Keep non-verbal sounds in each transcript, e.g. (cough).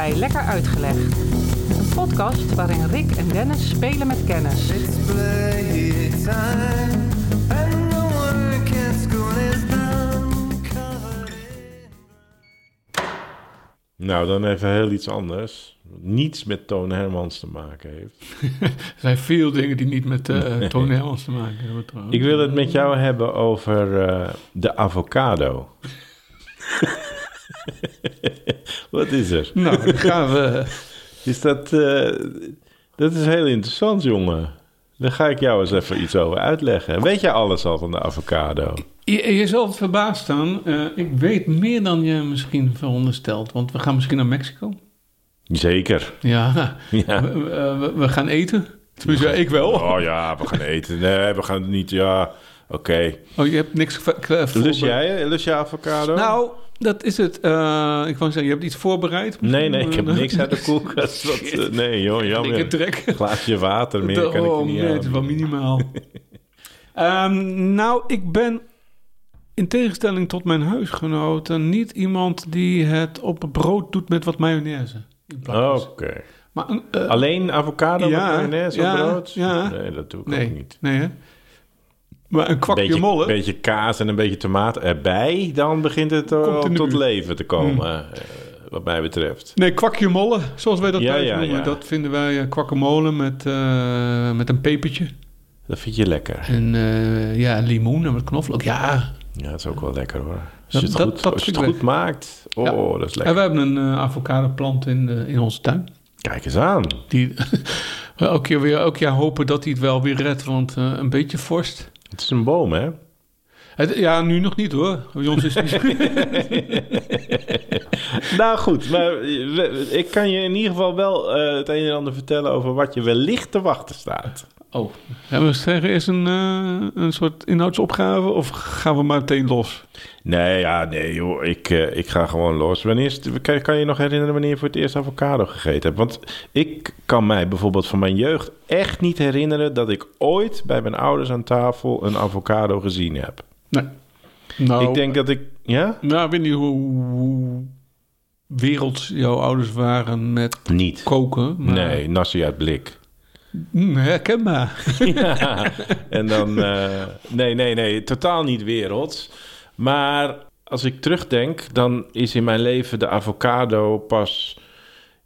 bij Lekker Uitgelegd. Een podcast waarin Rick en Dennis spelen met kennis. It's playtime, and the work at school is done. Covered Nou, dan even heel iets anders. Wat Niets met Toon Hermans te maken heeft. (laughs) Er zijn veel dingen die niet met uh, Toon Hermans te maken hebben trouwens. Ik wil het met jou hebben over eh, de avocado. (laughs) (laughs) Wat is er? Nou, dan gaan we... Is dat, eh, dat is heel interessant, jongen. Daar ga ik jou eens even iets over uitleggen. Weet jij alles al van de avocado? Je, je zal het verbaasd staan. Eh, ik weet meer dan je misschien veronderstelt. Want we gaan misschien naar Mexico. Zeker. Ja, Ja. we, we- we- we gaan eten. Tenminste, ja, ik wel. Oh ja, we gaan eten. Nee, we gaan niet. Ja, oké. Oh, je hebt niks ge- ge- Lus voorbereid. jij? Lus jij avocado? Nou, dat is het. Eh, ik wou zeggen, je hebt iets voorbereid. nee, nee, ik heb Eh, niks uit de koelkast. (laughs) Wat, eh, nee, joh, jammer. Dikke trek. Glaasje water, meer kan ik oh, niet nee, aan. het is wel minimaal. (laughs) Ehm, nou, ik ben in tegenstelling tot mijn huisgenoten niet iemand die het op brood doet met wat mayonaise. Oké. Maar, Alleen avocado Ja, met mayonaise ja, op brood? ja. Nee, dat doe ik nee, ook niet. nee hè? Maar een kwakje Beetje, molle. beetje kaas en een beetje tomaat erbij, dan begint het al de tot leven te komen, eh, wat mij betreft. Nee, kwakje molle, zoals wij dat Ja, thuis ja, noemen. ja. Dat vinden wij uh, kwakkemolen met, eh, met een pepertje. Dat vind je lekker. En eh, ja, limoen en wat knoflook. Ja, Ja, dat is ook wel lekker hoor. Als Dat- je het dat- goed, dat als je vind het ik goed maakt, oh, dat is en lekker. we hebben een eh avocado plant in, eh, in onze tuin. Kijk eens aan. Die (laughs) keer weer, elk jaar hopen dat hij het wel weer redt, want eh, een beetje vorst. Het is een boom, hè? Het, ja, nu nog niet hoor. Bij ons is het (laughs) nou goed, maar we- ik kan je in ieder geval wel eh, het een en ander vertellen over wat je wellicht te wachten staat. Oh. Hebben we zeggen eerst een, eh, een soort inhoudsopgave of gaan we maar meteen los? Nee, ja, nee joh, ik, eh, ik ga gewoon los. Wanneer is het- kan, kan je nog herinneren wanneer je voor het eerst avocado gegeten hebt? Want ik kan mij bijvoorbeeld van mijn jeugd echt niet herinneren... dat ik ooit bij mijn ouders aan tafel een avocado gezien heb. Nee. Nou, Ik denk dat ik... Ja? Nou, ik weet niet hoe, werelds jouw ouders waren met Niet. koken. Maar, Nee, nasi uit blik. Mm, herkenbaar. (laughs) ja, (laughs) en dan... eh, nee, nee, nee, totaal niet werelds. Maar als ik terugdenk, dan is in mijn leven de avocado pas...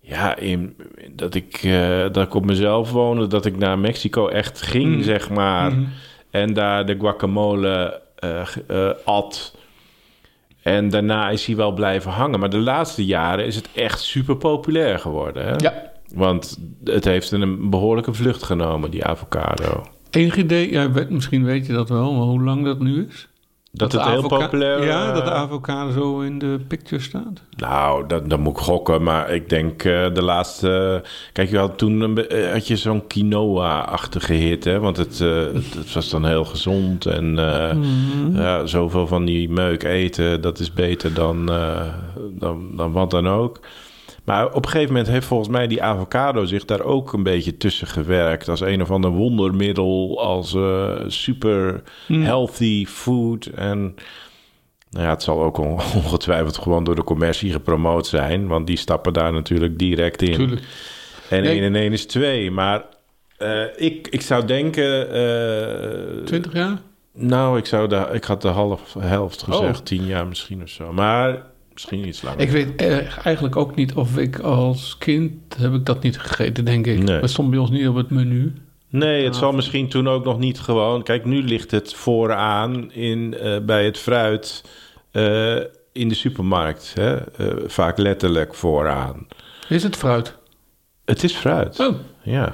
Ja, in, dat, ik, eh, dat ik op mezelf woonde, dat ik naar Mexico echt ging, Mhm. zeg maar. Mhm. En daar de guacamole eh, at. En daarna is hij wel blijven hangen. Maar de laatste jaren is het echt super populair geworden. Hè? Ja. Want het heeft een behoorlijke vlucht genomen, die avocado. Enig idee, ja, weet- misschien weet je dat wel, maar hoe lang dat nu is? Dat, het heel populair Ja, eh, dat de avocado zo in de picture staat. Nou, dat, dat moet ik gokken. Maar ik denk eh, de laatste... Kijk, je had toen eh, had je zo'n quinoa-achtige hit, hè? Want het, eh, het, het was dan heel gezond. En eh, Mhm. ja, zoveel van die meuk eten, dat is beter dan, eh, dan, dan wat dan ook. Maar op een gegeven moment heeft volgens mij die avocado zich daar ook een beetje tussen gewerkt. Als een of ander wondermiddel, als eh, super Hmm. healthy food. En nou ja, het zal ook on- (laughs) ongetwijfeld gewoon door de commercie gepromoot zijn. Want die stappen daar natuurlijk direct in. Tuurlijk. En Nee. 1 en 1 is 2. Maar eh, ik, ik zou denken... eh, 20 jaar? nou, ik, zou de, ik had de half, helft gezegd. Oh. Tien jaar misschien of zo. Maar misschien iets langer. Ik weet eh, eigenlijk ook niet of ik als kind heb ik dat niet gegeten, denk ik. Nee. Dat stond bij ons niet op het menu. Nee, het zal misschien toen ook nog niet gewoon... Kijk, nu ligt het vooraan in, eh, bij het fruit eh, in de supermarkt. Hè? Vaak letterlijk vooraan. Is het fruit? Het is fruit, Oh, ja.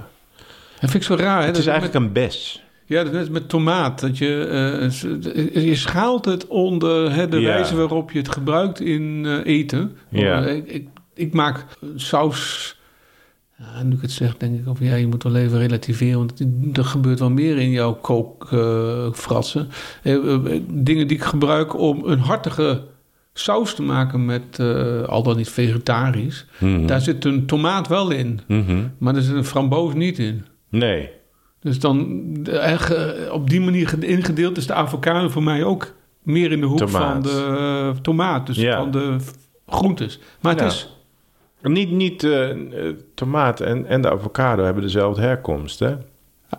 dat vind ik zo raar. Hè? Het Dat is met- eigenlijk een bes. Ja, dat is met tomaat. Dat je, eh, s- je schaalt het onder hè, de Ja. wijze waarop je het gebruikt in eh, eten. Ja. Eh, Ik, ik, ik maak saus. Ja, nu ik het zeg, denk ik of ja, je moet wel even relativeren. Want er gebeurt wel meer in jouw kookfratsen. dingen die ik gebruik om een hartige saus te maken met eh, al dan niet vegetarisch. Mhm. Daar zit een tomaat wel in, Mhm. maar er zit een framboos niet in. Nee. Dus dan op die manier ge- ingedeeld is de avocado voor mij ook meer in de hoek Tomaat. van de eh, tomaat. Dus Ja. van de groentes. Maar het Ja. is Niet, niet eh, eh, tomaat en, en de avocado hebben dezelfde herkomst, hè?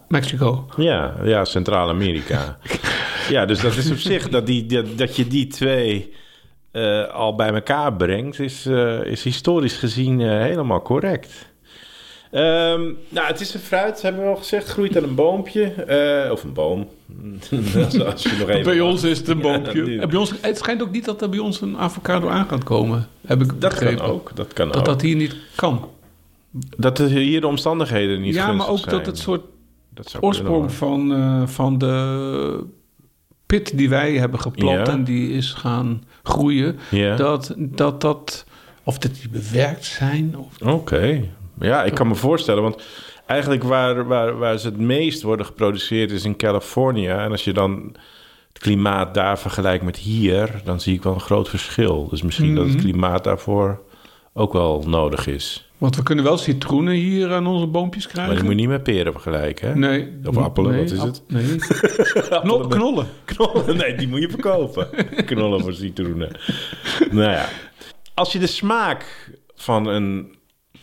Mexico. Ja, ja Centraal-Amerika. (laughs) ja, dus dat is op zich dat, die, dat, dat je die twee al bij elkaar brengt, is, is historisch gezien helemaal correct. Ehm, nou, het is een fruit, hebben we al gezegd. Groeit aan een boompje. eh, of een boom. (laughs) Als je nog even (laughs) Bij ons is het een boompje. bij ons, het schijnt ook niet dat er bij ons een avocado aan gaat komen. Heb ik Dat kan ook. Dat kan Dat ook. dat hier niet kan. Dat er hier de omstandigheden niet ja, maar ook zijn. dat het soort Dat oorsprong van, eh, van de pit die wij hebben geplant Ja. en die is gaan groeien, Ja. dat, dat dat, of dat die bewerkt zijn, Oké. Ja, ik kan me voorstellen, want eigenlijk waar, waar, waar ze het meest worden geproduceerd is in Californië. En als je dan het klimaat daar vergelijkt met hier, dan zie ik wel een groot verschil. Dus misschien dat het Mhm. klimaat daarvoor ook wel nodig is. Want we kunnen wel citroenen hier aan onze boompjes Maar krijgen. je moet niet met peren vergelijken, hè? Nee. Of appelen, nee, wat is het? Nee. (laughs) Knol- knollen. Knollen, nee, die moet je verkopen. (laughs) Knollen voor citroenen. nou ja, als je de smaak van een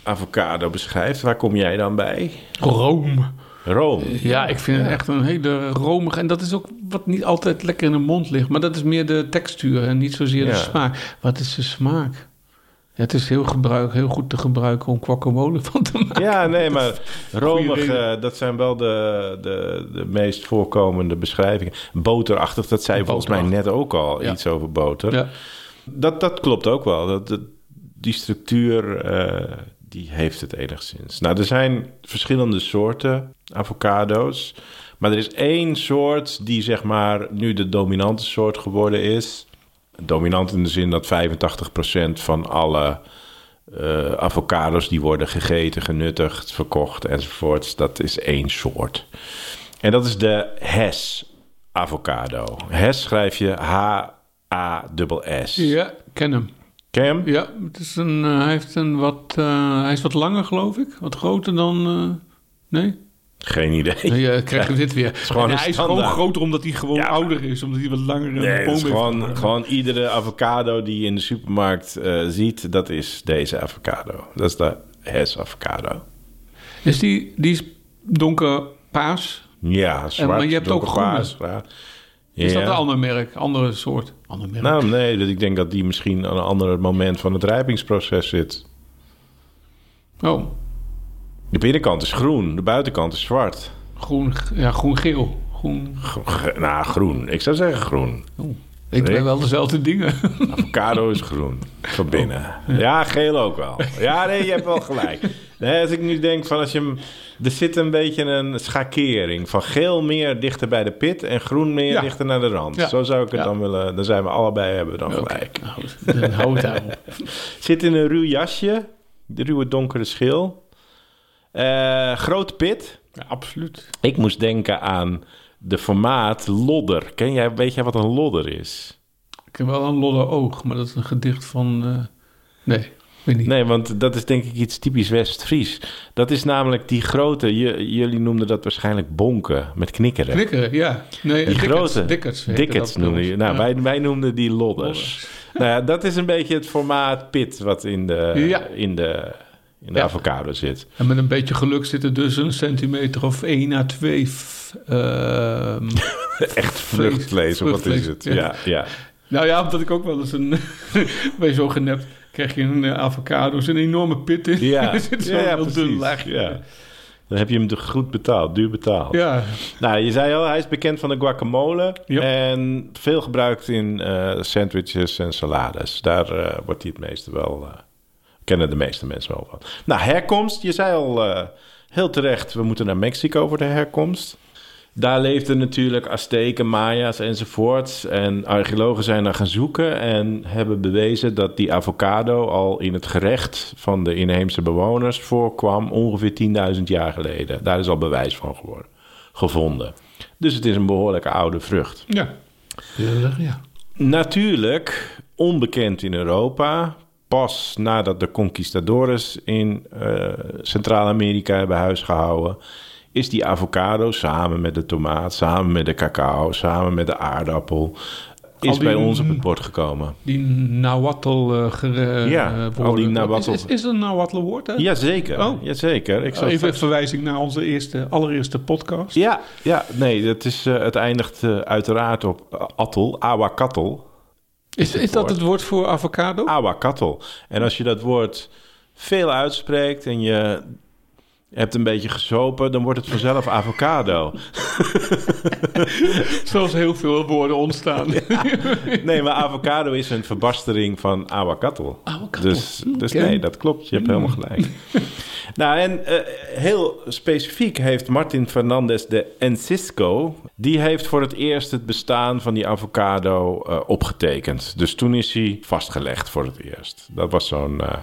avocado beschrijft, waar kom jij dan bij? Room. Room. Ja, ik vind het echt een hele romige. En dat is ook wat niet altijd lekker in de mond ligt. Maar dat is meer de textuur en niet zozeer Ja. de smaak. Wat is de smaak? Ja, het is heel, gebruik, heel goed te gebruiken om guacamole van te maken. Ja, nee, maar romig, eh, dat zijn wel de, de, de meest voorkomende beschrijvingen. Boterachtig, dat zei volgens mij net ook al Ja. iets over boter. Ja. Dat, dat klopt ook wel. Dat, dat- die structuur, eh, die heeft het enigszins. Nou, er zijn verschillende soorten avocado's. Maar er is één soort die zeg maar nu de dominante soort geworden is. Dominant in de zin dat 85% van alle eh, avocados die worden gegeten, genuttigd, verkocht enzovoorts, dat is één soort. En dat is de Hes avocado. Hes schrijf je H-A-S-S. Ja, ken hem. Hem? Ja, het is een, eh, hij, heeft een wat, eh, hij is wat langer, geloof ik. Wat groter dan... eh, nee? Geen idee. Nee, krijgen we dit weer. gewoon En hij is gewoon groter omdat hij gewoon Ja, ouder is. Omdat hij wat langer in Nee, de boom is gewoon, gewoon iedere avocado die je in de supermarkt ziet, dat is deze avocado. Dat is de Hes avocado. Is die, die is donkerpaars? Ja, zwart, maar je hebt ook ja. Is Ja. dat een ander merk? Andere soort? Ander merk? Nou, nee, dat- ik denk dat die misschien aan een ander moment van het rijpingsproces zit. Oh, De binnenkant is groen, de buitenkant is zwart. groen, ja, groen-geel. Groen. Nou, groen. Ik zou zeggen groen. Ik Nee. ben wel dezelfde dingen. Avocado is groen. Van binnen. Ja, geel ook wel. Ja, nee, je hebt wel gelijk. Nee, als ik nu denk van als je hem... Er zit een beetje een schakering van geel meer dichter bij de pit... en groen meer Ja. dichter naar de rand. Ja. Zo zou ik het Ja. dan willen... Dan zijn we allebei, hebben we dan gelijk. Nou, dan hou het daarop. (laughs) Zit in een ruw jasje. De ruwe donkere schil. Eh grote pit. Ja, absoluut. Ik moest denken aan de formaat Lodder. Ken jij, weet jij wat een lodder is? Ik heb wel een lodder oog, maar dat is een gedicht van... eh, nee, weet niet. Nee, want dat is denk ik iets typisch West-Fries. Dat is namelijk die grote, jullie noemden dat waarschijnlijk bonken met knikkeren. Knikkeren, ja. Nee, Die grote. Dat bij noemden je. Nou, Ja. wij, wij noemden die lodders. (laughs) nou ja, dat is een beetje het formaat pit wat in de, Ja. in de, in de Ja. avocado zit. En met een beetje geluk zit er dus een centimeter of 1 à 2 f- ehm, (laughs) Echt vruchtvlees, of wat is het? ja. Ja, ja. Nou ja, omdat ik ook wel eens een... (laughs) bij zo genept krijg je een eh, avocado, een enorme pit in. Ja, (laughs) er zit zo'n ja, ja, heel dun laagje. Ja. Dan heb je hem goed betaald, duur betaald. Ja, Nou, je zei al, hij is bekend van de guacamole. En veel gebruikt in eh, sandwiches en salades. Daar eh, wordt hij het meeste wel... kennen de meeste mensen wel van. Nou, herkomst. Je zei al heel terecht, we moeten naar Mexico voor de herkomst. Daar leefden natuurlijk Azteken, Maya's enzovoorts. En archeologen zijn naar gaan zoeken en hebben bewezen dat die avocado al in het gerecht van de inheemse bewoners voorkwam ongeveer 10.000 jaar geleden. Daar is al bewijs van geworden, gevonden. Dus het is een behoorlijke oude vrucht. ja. ja. Natuurlijk onbekend in Europa. Pas nadat de conquistadores in eh, Centraal-Amerika hebben huisgehouden, is die avocado samen met de tomaat, samen met de cacao, samen met de aardappel is die- bij ons op het bord gekomen. Die Nahuatl eh gere- Ja, eh, al die. Nahuatl- Is, is, is een Nahuatl woord? Hè? Jazeker, Oh. jazeker. Ik zal Even verwijzing naar onze eerste, allereerste podcast. Ja, ja, nee, het, is, eh, het eindigt eh, uiteraard op uh, attel, awakattel. Is, is dat het woord voor avocado? Awakattel. En als je dat woord veel uitspreekt en je hebt een beetje gezopen, dan wordt het vanzelf avocado. (laughs) Zoals heel veel woorden ontstaan. (laughs) Nee, maar avocado is een verbastering van awakattel. Avocado. Dus, dus nee, dat klopt. Je hebt helemaal gelijk. (laughs) nou, en eh, heel specifiek heeft Martin Fernandez de Encisco... die heeft voor het eerst het bestaan van die avocado eh, opgetekend. Dus toen is hij vastgelegd voor het eerst. Dat was zo'n eh,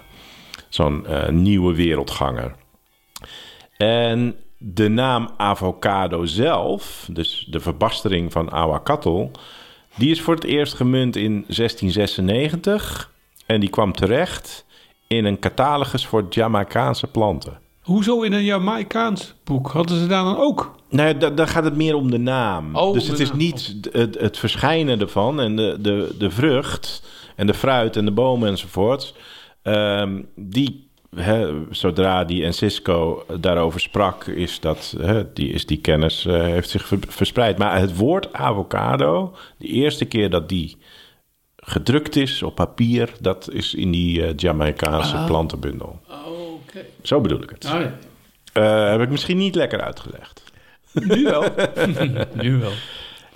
zo'n nieuwe wereldganger. En de naam avocado zelf, dus de verbastering van awakattel... die is voor het eerst gemunt in 1696... en die kwam terecht in een catalogus voor Jamaicaanse planten. Hoezo in een Jamaicaans boek? Hadden ze daar dan ook? Nee, da- daar gaat het meer om de naam. Oh, dus het is niet het, het verschijnen ervan en de, de, de vrucht en de fruit en de bomen enzovoort. Ehm, die, hè, zodra die Encisco daarover sprak, is, dat, hè, die, is die kennis eh, heeft zich ver- verspreid. Maar het woord avocado, de eerste keer dat die gedrukt is op papier, dat is in die eh, Jamaicaanse Ah. plantenbundel. Oké. Zo bedoel ik het. Eh, heb ik misschien niet lekker uitgelegd. Nu wel. (laughs) nu wel.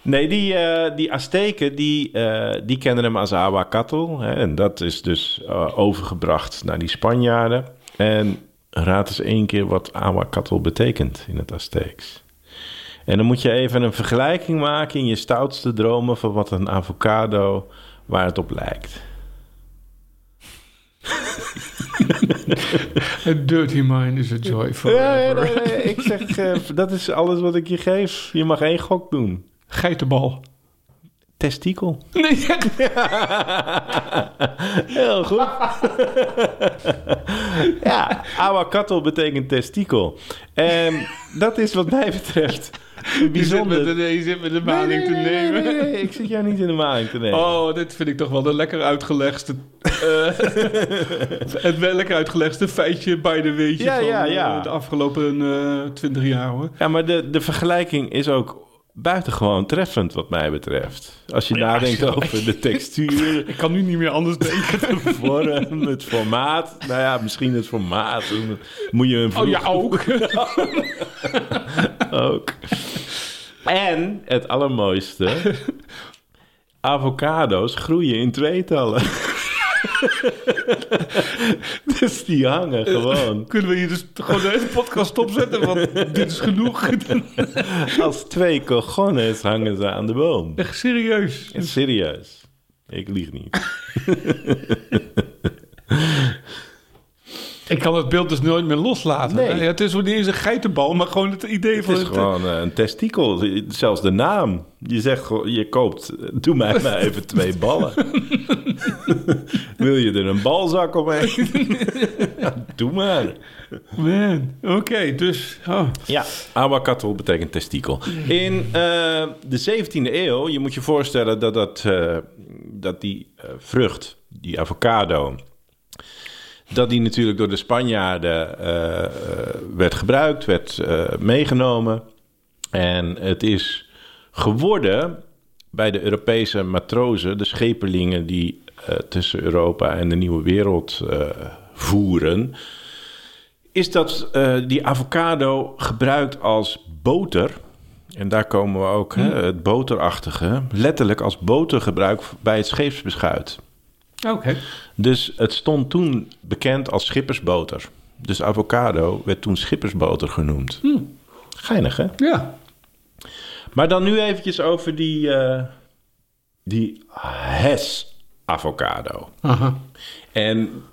Nee, die, eh, die Azteken, die, eh, die kenden hem als Ahuacatl. En dat is dus eh, overgebracht naar die Spanjaarden. En raad eens één keer wat Ahuacatl betekent in het Azteeks. En dan moet je even een vergelijking maken in je stoutste dromen... van wat een avocado, waar het op lijkt. A dirty mind is a joy forever. ik zeg, dat is alles wat ik je geef. Je mag één gok doen. Geitenbal. Testikel. Nee, (laughs) Heel goed. ja, awakatl betekent testikel. En dat is wat mij betreft je zit, met bijzonder. de, je zit met de maling te Nee, nee, nee, nemen. nee, ik zit jou niet in de maling te nemen. Oh, dit vind ik toch wel de lekker uitgelegste... eh, (laughs) het wel lekker uitgelegste feitje bij de weetje Ja, van ja, eh, ja. de afgelopen eh, twintig jaar, hoor. Ja, maar de, de vergelijking is ook buitengewoon treffend wat mij betreft. Als je Ja, nadenkt (laughs) over de textuur, (laughs) Ik kan nu niet meer anders denken. (laughs) de vorm, het formaat. Nou ja, misschien het formaat. Moet je een Oh ja, vroeg- ook. ook. En het allermooiste. Avocado's groeien in tweetallen. (laughs) dus die hangen gewoon. Kunnen we hier dus gewoon deze podcast stopzetten? Want dit is genoeg. (laughs) Als twee cojones hangen ze aan de boom. Echt serieus. Serieus. Ik lieg niet. (laughs) Ik kan het beeld dus nooit meer loslaten. Nee. Ja, het is niet eens een geitenbal, maar gewoon het idee Het van... is het- gewoon eh, een testikel. Zelfs de naam. Je zegt, je koopt, doe mij maar even twee ballen. Wil je er een balzak omheen? Ja, (laughs) doe maar. Man, oké, dus... Oh. Ja, awakatl betekent testikel. In eh, de 17e eeuw, je moet je voorstellen dat, dat, eh, dat die eh, vrucht, die avocado, dat die natuurlijk door de Spanjaarden eh, eh, werd gebruikt, werd eh, meegenomen. En het is geworden bij de Europese matrozen, de schepelingen die eh, tussen Europa en de nieuwe wereld eh, voeren is dat eh, die avocado gebruikt als boter. En daar komen we ook, hè, het boterachtige. Letterlijk als botergebruik bij het scheepsbeschuit. Oké. Dus het stond toen bekend als schippersboter. Dus avocado werd toen schippersboter genoemd. Geinig, hè? Ja. Maar dan nu eventjes over die, eh die Hes avocado. Aha. En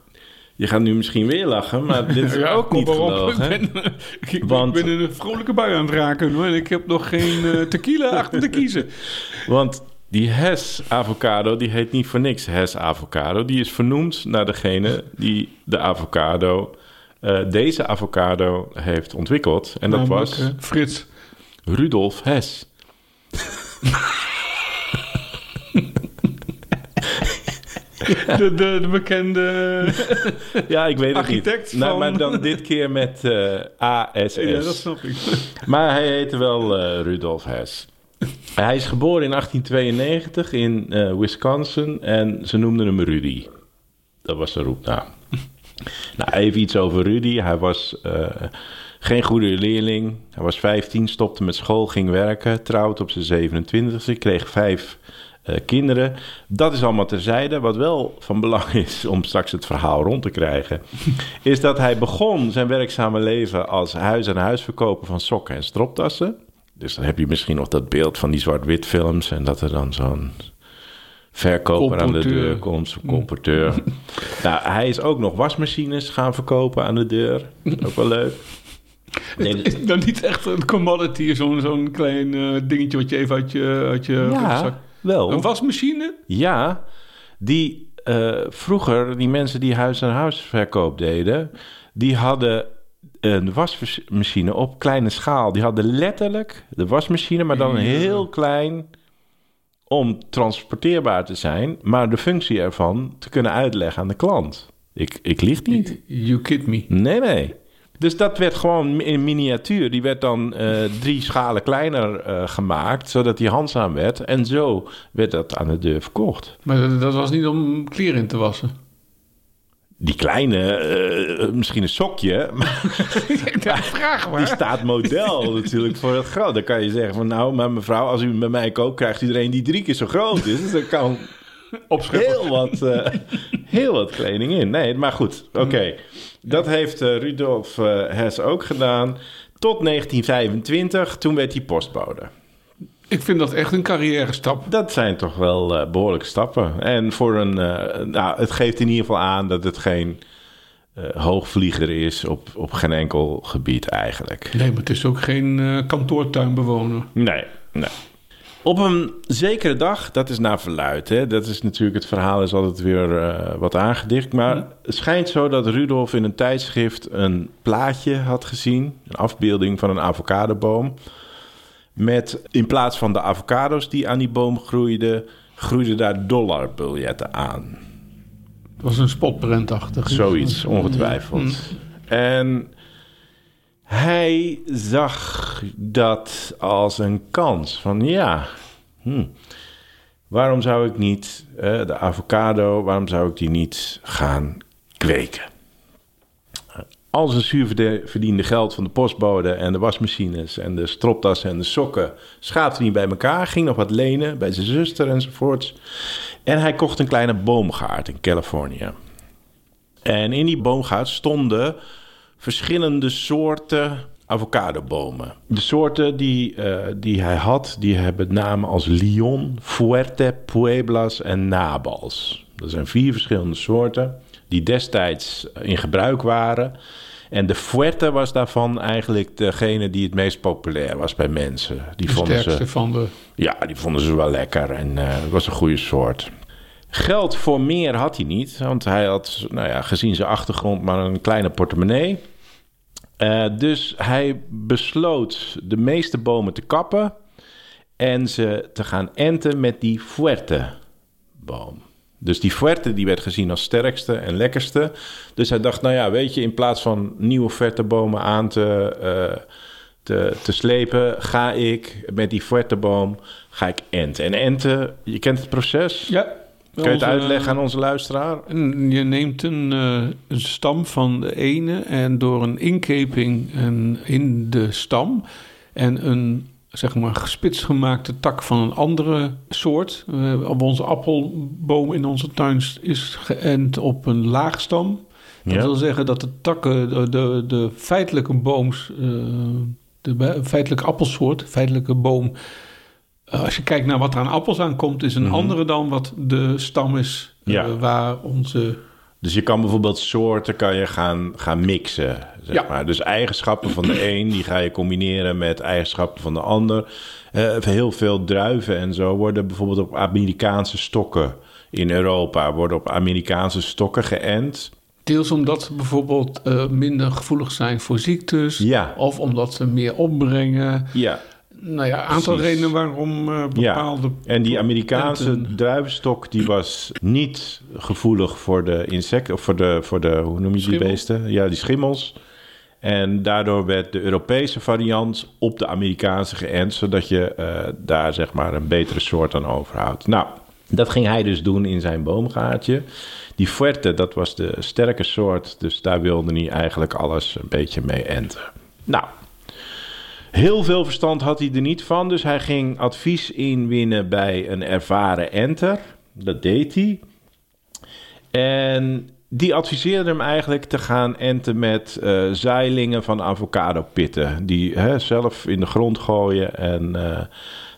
je gaat nu misschien weer lachen, maar dit is (laughs) Ja, ook niet gelogen. Ik ben, ik, Want- ik ben in een vrolijke bui aan het raken hoor. En ik heb nog geen eh, tequila achter te kiezen. Want die Hes avocado, die heet niet voor niks Hes avocado. Die is vernoemd naar degene die de avocado, eh, deze avocado heeft ontwikkeld. En dat was eh, Frits. Rudolf Hes. (laughs) (laughs) De, de, de bekende... (laughs) Ja, ik weet het Architect niet. Nou, maar dan dit keer met eh, ASS. Ja, dat snap ik. (laughs) Maar hij heette wel eh, Rudolf Hess. Hij is geboren in 1892 in eh, Wisconsin en ze noemden hem Rudy. Dat was zijn roepnaam. nou, even iets over Rudy. Hij was geen goede leerling. Hij was 15, stopte met school, ging werken, trouwd op zijn 27e, kreeg vijf eh, kinderen. Dat is allemaal terzijde. Wat wel van belang (laughs) is om straks het verhaal rond te krijgen, (laughs) is dat hij begon zijn werkzame leven als huis- en huisverkoper van sokken en stroptassen. Dus dan heb je misschien nog dat beeld van die zwart-wit films en dat er dan zo'n verkoper aan de deur komt, zo'n colporteur. (laughs) nou, hij is ook nog wasmachines gaan verkopen aan de deur. Ook wel leuk. Nee, Is dan niet echt een commodity, zo'n zo'n klein eh, dingetje wat je even uit je, uit je ja. Wel. Een wasmachine? Ja, die eh, vroeger, die mensen die huis aan huis verkoop deden, die hadden een wasmachine op kleine schaal. Die hadden letterlijk de wasmachine, maar dan heel klein om transporteerbaar te zijn, maar de functie ervan te kunnen uitleggen aan de klant. Ik, ik lieg niet. You kid me. Nee, nee. Dus dat werd gewoon in miniatuur. Die werd dan eh, drie schalen kleiner eh, gemaakt, zodat die handzaam werd. En zo werd dat aan de deur verkocht. Maar dat, dat was niet om kleren in te wassen. Die kleine, eh, misschien een sokje, (laughs) (laughs) maar Ja, vraag die staat model natuurlijk voor het groot. Dan kan je zeggen van nou, maar mevrouw, als u bij mij koopt, krijgt u er een die drie keer zo groot is. Dus dan kan heel wat, eh, (laughs) heel wat kleding in. Nee, maar goed, oké. Dat heeft eh, Rudolf eh, Hess ook gedaan. Tot 1925, toen werd hij postbode. Ik vind dat echt een carrière stap. Dat zijn toch wel eh, behoorlijke stappen. En voor een, nou, het geeft in ieder geval aan dat het geen hoogvlieger is op, op geen enkel gebied eigenlijk. Nee, maar het is ook geen eh, kantoortuinbewoner. Nee, nee. Op een zekere dag, dat is naar verluid, hè? dat is natuurlijk het verhaal is altijd weer eh, wat aangedicht. Maar het schijnt zo dat Rudolf in een tijdschrift een plaatje had gezien, een afbeelding van een avocadoboom. Met in plaats van de avocado's die aan die boom groeiden, groeiden daar dollarbiljetten aan. Het was een spotprentachtig. Zoiets, ongetwijfeld. En hij zag dat als een kans. Van ja, hm, waarom zou ik niet eh, de avocado, waarom zou ik die niet gaan kweken? Al zijn zuur verde- verdiende geld van de postbode en de wasmachines en de stroptassen en de sokken schaapte hij bij elkaar. Ging nog wat lenen bij zijn zuster enzovoorts. En hij kocht een kleine boomgaard in Californië. En in die boomgaard stonden verschillende soorten avocadobomen. De soorten die, eh, die hij had, die hebben namen als Lyon, Fuerte, Pueblas en Nabals. Dat zijn vier verschillende soorten die destijds in gebruik waren. En de Fuerte was daarvan eigenlijk degene die het meest populair was bij mensen. Die De vonden sterkste ze, van de... ja, die vonden ze wel lekker en eh, het was een goede soort. Geld voor meer had hij niet, want hij had, nou ja, gezien zijn achtergrond, maar een kleine portemonnee. Eh, dus hij besloot de meeste bomen te kappen en ze te gaan enten met die Fuerte-boom. Dus die Fuerte die werd gezien als sterkste en lekkerste. Dus hij dacht, nou ja, weet je, in plaats van nieuwe Fuerte-bomen aan te, eh, te, te slepen, ga ik met die Fuerte-boom ga ik enten. En enten, je kent het proces? Ja. Kan je het uitleggen aan onze luisteraar? Je neemt een, eh, een stam van de ene en door een inkeping en in de stam en een zeg maar gespitst gemaakte tak van een andere soort. Eh, op onze appelboom in onze tuin is geënt op een laagstam. Dat Ja. wil zeggen dat de takken, de, de, de feitelijke booms, eh, de feitelijke appelsoort, feitelijke boom. Eh, als je kijkt naar wat er aan appels aankomt, is een Mhm. andere dan wat de stam is eh, waar onze. Dus je kan bijvoorbeeld soorten kan je gaan, gaan mixen. Zeg Ja. maar. Dus eigenschappen van de (clears throat) een die ga je combineren met eigenschappen van de ander. Eh, heel veel druiven en zo worden bijvoorbeeld op Amerikaanse stokken in Europa worden op Amerikaanse stokken geënt. Deels omdat ze bijvoorbeeld minder gevoelig zijn voor ziektes. Ja. Of omdat ze meer opbrengen. Ja, nou ja, aantal Precies. redenen waarom eh, Ja. bepaalde... En die Amerikaanse Enten. druivenstok die was niet gevoelig voor de insecten, of voor de, voor de hoe noem je die beesten? Ja, die schimmels. En daardoor werd de Europese variant op de Amerikaanse geënt, zodat je eh, daar zeg maar een betere soort aan overhoudt. Nou, dat ging hij dus doen in zijn boomgaatje. Die Fuerte, dat was de sterke soort, dus daar wilde hij eigenlijk alles een beetje mee enten. Nou, Heel veel verstand had hij er niet van, dus hij ging advies inwinnen bij een ervaren enter. Dat deed hij. En die adviseerde hem eigenlijk te gaan enten met eh zeilingen van avocadopitten. Die hè, zelf in de grond gooien en eh,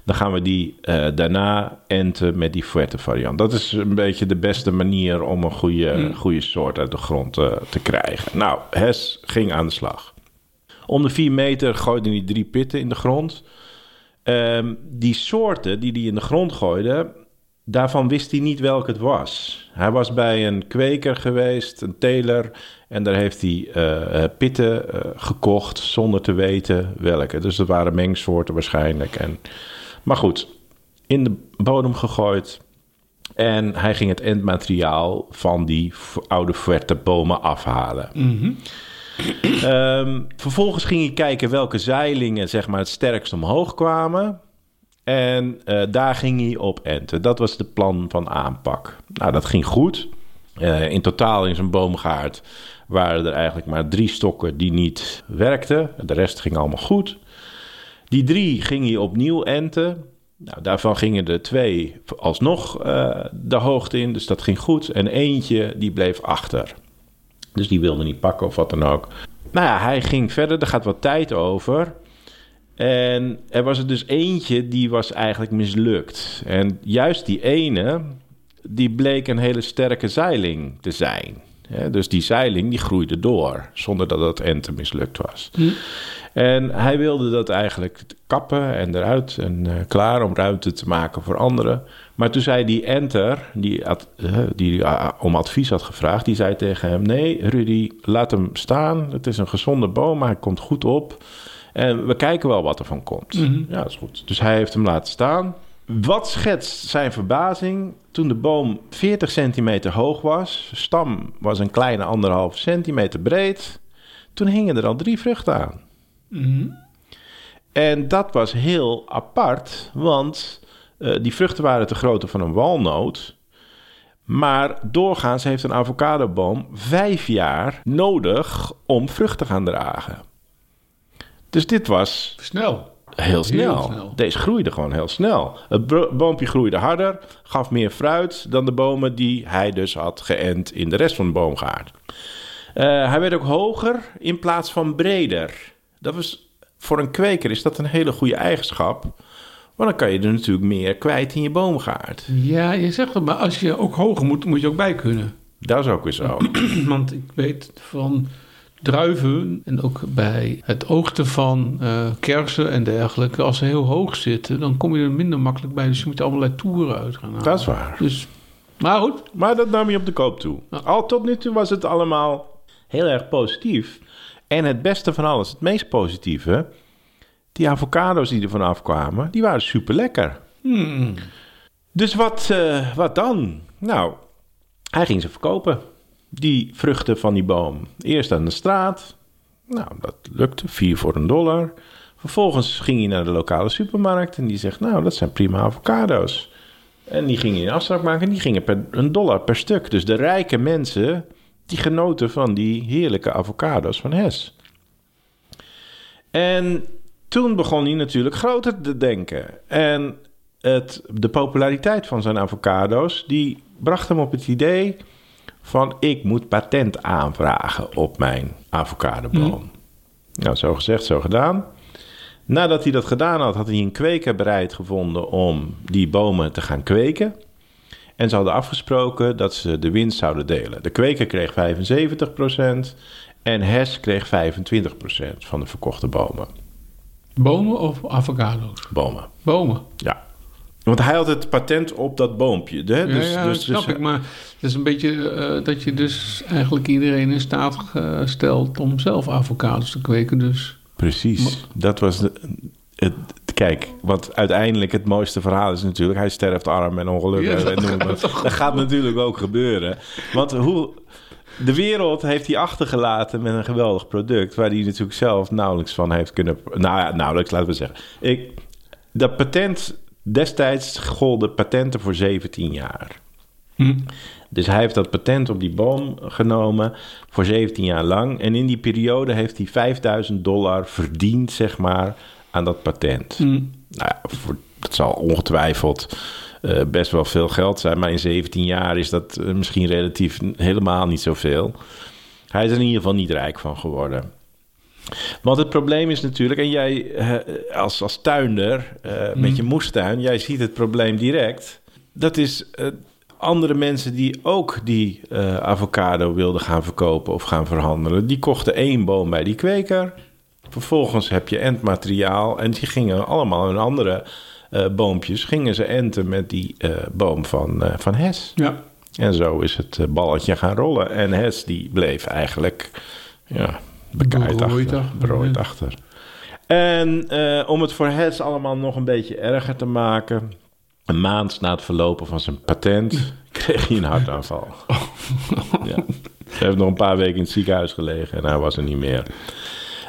dan gaan we die eh, daarna enten met die fuerte variant. Dat is een beetje de beste manier om een goede, goede soort uit de grond te krijgen. Nou, Hes ging aan de slag. Om de vier meter gooide hij drie pitten in de grond. Ehm, die soorten die hij in de grond gooide, daarvan wist hij niet welke het was. Hij was bij een kweker geweest, een teler, en daar heeft hij eh, eh, pitten eh, gekocht zonder te weten welke. Dus dat waren mengsoorten waarschijnlijk. En, maar goed, in de bodem gegooid. En hij ging het endmateriaal van die oude bomen afhalen. Ehm, vervolgens ging hij kijken welke zeilingen zeg maar, het sterkst omhoog kwamen. En eh, daar ging hij op enten. Dat was de plan van aanpak. Nou, dat ging goed. Eh, in totaal in zijn boomgaard waren er eigenlijk maar drie stokken die niet werkten. De rest ging allemaal goed. Die drie ging hij opnieuw enten. Nou, daarvan gingen er twee alsnog eh, de hoogte in, dus dat ging goed. En eentje die bleef achter. Dus die wilde niet pakken of wat dan ook. Nou ja, hij ging verder. Er gaat wat tijd over. En er was er dus eentje die was eigenlijk mislukt. En juist die ene, die bleek een hele sterke zeiling te zijn. Hè, dus die zeiling die groeide door, zonder dat het ente mislukt was. En hij wilde dat eigenlijk kappen en eruit en eh, klaar om ruimte te maken voor anderen. Maar toen zei die enter, die, ad- eh, die ah, om advies had gevraagd, die zei tegen hem... Nee, Rudy, laat hem staan. Het is een gezonde boom, maar hij komt goed op. En we kijken wel wat er van komt. Ja, dat is goed. Dus hij heeft hem laten staan. Wat schetst zijn verbazing toen de boom 40 centimeter hoog was. Stam was een kleine anderhalf centimeter breed. Toen hingen er al drie vruchten aan. En dat was heel apart, want eh, die vruchten waren te grootte van een walnoot. Maar doorgaans heeft een avocadoboom vijf jaar nodig om vrucht te gaan dragen. Dus dit was Snel. Heel snel. Heel snel. Deze groeide gewoon heel snel. Het boompje groeide harder, gaf meer fruit dan de bomen die hij dus had geënt in de rest van de boomgaard. Eh, hij werd ook hoger in plaats van breder. Dat was, voor een kweker is dat een hele goede eigenschap. Want dan kan je er natuurlijk meer kwijt in je boomgaard. Ja, je zegt het, maar als je ook hoger moet, moet je ook bij kunnen. Dat is ook weer zo. (clears throat) Want ik weet van druiven en ook bij het oogsten van eh, kersen en dergelijke. Als ze heel hoog zitten, dan kom je er minder makkelijk bij. Dus je moet allerlei toeren uit gaan halen. Dat is waar. Dus, maar goed, Maar dat nam je op de koop toe. Al tot nu toe was het allemaal heel erg positief. En het beste van alles, het meest positieve... die avocado's die er vanaf kwamen, die waren super lekker. Dus wat, eh, wat dan? Nou, hij ging ze verkopen. Die vruchten van die boom. Eerst aan de straat. Nou, dat lukte. Vier voor een dollar. Vervolgens ging hij naar de lokale supermarkt. En die zegt, nou, dat zijn prima avocado's. En die gingen in afspraak maken. En die gingen per een dollar per stuk. Dus de rijke mensen, die genoten van die heerlijke avocado's van Hes. En toen begon hij natuurlijk groter te denken. En het, de populariteit van zijn avocado's, die bracht hem op het idee van ik moet patent aanvragen op mijn avocadoboom. Nou, zo gezegd, zo gedaan. Nadat hij dat gedaan had, had hij een kweker bereid gevonden om die bomen te gaan kweken. En ze hadden afgesproken dat ze de winst zouden delen. De kweker kreeg 75% en Hes kreeg 25% van de verkochte bomen. bomen of avocado's? Bomen, Bomen. ja. Want hij had het patent op dat boompje. Hè? Ja, Dus, ja, dus, dat snap dus- ik. Maar het is een beetje eh, dat je dus eigenlijk iedereen in staat stelt om zelf avocados te kweken. Dus Precies. Dat was de, het, Kijk, want uiteindelijk het mooiste verhaal is natuurlijk... hij sterft arm en ongelukkig. Ja, en dat maar. gaat dat gaat natuurlijk ook gebeuren. Want hoe... De wereld heeft hij achtergelaten met een geweldig product... waar hij natuurlijk zelf nauwelijks van heeft kunnen... Nou ja, nauwelijks, laten we zeggen. Ik, dat patent... Destijds golden patenten voor 17 jaar. Hm. Dus hij heeft dat patent op die boom genomen voor 17 jaar lang. En in die periode heeft hij 5000 dollar verdiend, zeg maar, aan dat patent. Hm. Nou ja, voor, dat zal ongetwijfeld eh, best wel veel geld zijn. Maar in 17 jaar is dat eh, misschien relatief helemaal niet zoveel. Hij is er in ieder geval niet rijk van geworden. Want het probleem is natuurlijk, en jij eh, als, als tuinder eh, met je moestuin, jij ziet het probleem direct. Dat is eh, andere mensen die ook die avocado wilden gaan verkopen of gaan verhandelen. Die kochten één boom bij die kweker. Vervolgens heb je entmateriaal en die gingen allemaal hun andere boompjes, gingen ze enten met die boom van, van Hes. Ja. En zo is het balletje gaan rollen. En Hes die bleef eigenlijk ja, bekaaid achter. berooid ja. achter. En eh, om het voor Hes allemaal nog een beetje erger te maken... een maand na het verlopen van zijn patent... (laughs) kreeg hij een hartaanval. Ja. Hij heeft nog een paar weken in het ziekenhuis gelegen... en hij was er niet meer.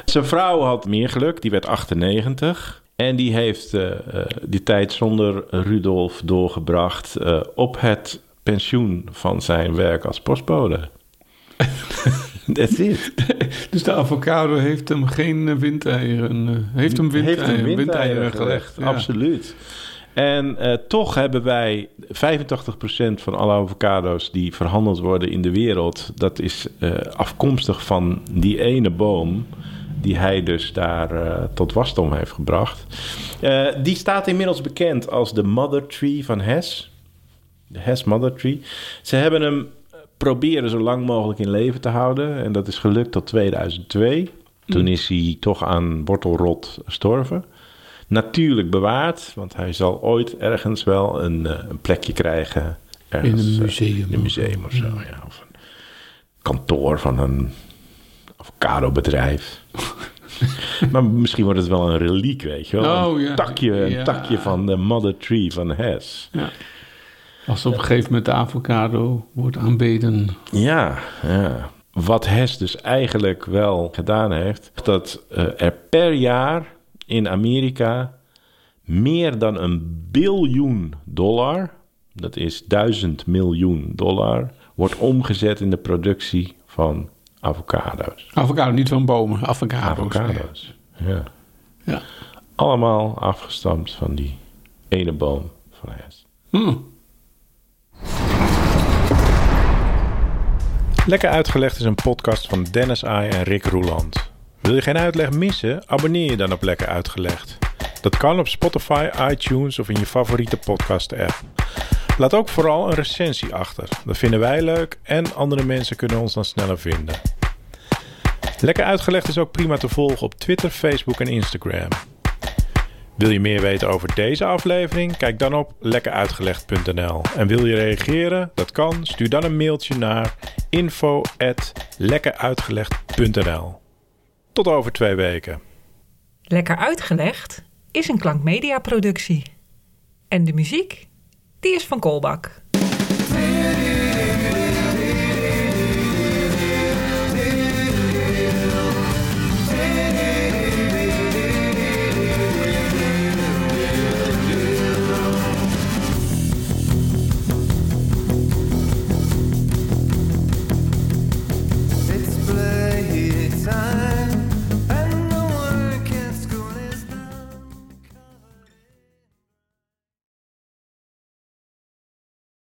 Zijn vrouw had meer geluk, die werd 98... En die heeft eh, eh, die tijd zonder Rudolf doorgebracht op het pensioen van zijn werk als postbode. (laughs) That's it. (laughs) Dus de avocado heeft hem geen eh, windeieren... eh, heeft hem windeieren, Heeft hem windeieren gelegd. Ja. Absoluut. En eh, toch hebben wij 85% van alle avocado's die verhandeld worden in de wereld, dat is afkomstig van die ene boom die hij dus daar tot wasdom heeft gebracht. Die staat inmiddels bekend als de Mother Tree van Hess. De Hess Mother Tree. Ze hebben hem proberen zo lang mogelijk in leven te houden. En dat is gelukt tot 2002. Toen is hij toch aan wortelrot gestorven. Natuurlijk bewaard, want hij zal ooit ergens wel een, eh, een plekje krijgen. Ergens, In een eh, museum in een of museum of zo, ja. Of een kantoor van een avocado-bedrijf. (laughs) maar misschien wordt het wel een reliek, weet je wel. Oh, een ja. takje, een Ja. takje van de Mother Tree van Hess. Ja. Als op een gegeven moment de avocado wordt aanbeden. Ja, ja. Wat Hess dus eigenlijk wel gedaan heeft, dat eh, er per jaar in Amerika meer dan een biljoen dollar, dat is duizend miljoen dollar, wordt omgezet in de productie van avocado's. Avocado, niet van bomen, avocado's. Avocado's. Ja. Ja. Allemaal afgestamd van die ene boom van Hess. Hm. Lekker Uitgelegd is een podcast van Dennis Ai en Rick Roeland. Wil je geen uitleg missen? Abonneer je dan op Lekker Uitgelegd. Dat kan op Spotify, iTunes of in je favoriete podcast-app. Laat ook vooral een recensie achter. Dat vinden wij leuk en andere mensen kunnen ons dan sneller vinden. Lekker Uitgelegd is ook prima te volgen op Twitter, Facebook en Instagram. Wil je meer weten over deze aflevering? Kijk dan op lekkeruitgelegd.nl. En wil je reageren? Dat kan. Stuur dan een mailtje naar info@lekkeruitgelegd.nl. Tot over twee weken. Lekker uitgelegd is een klankmedia productie. En de muziek, die is van Kolbak.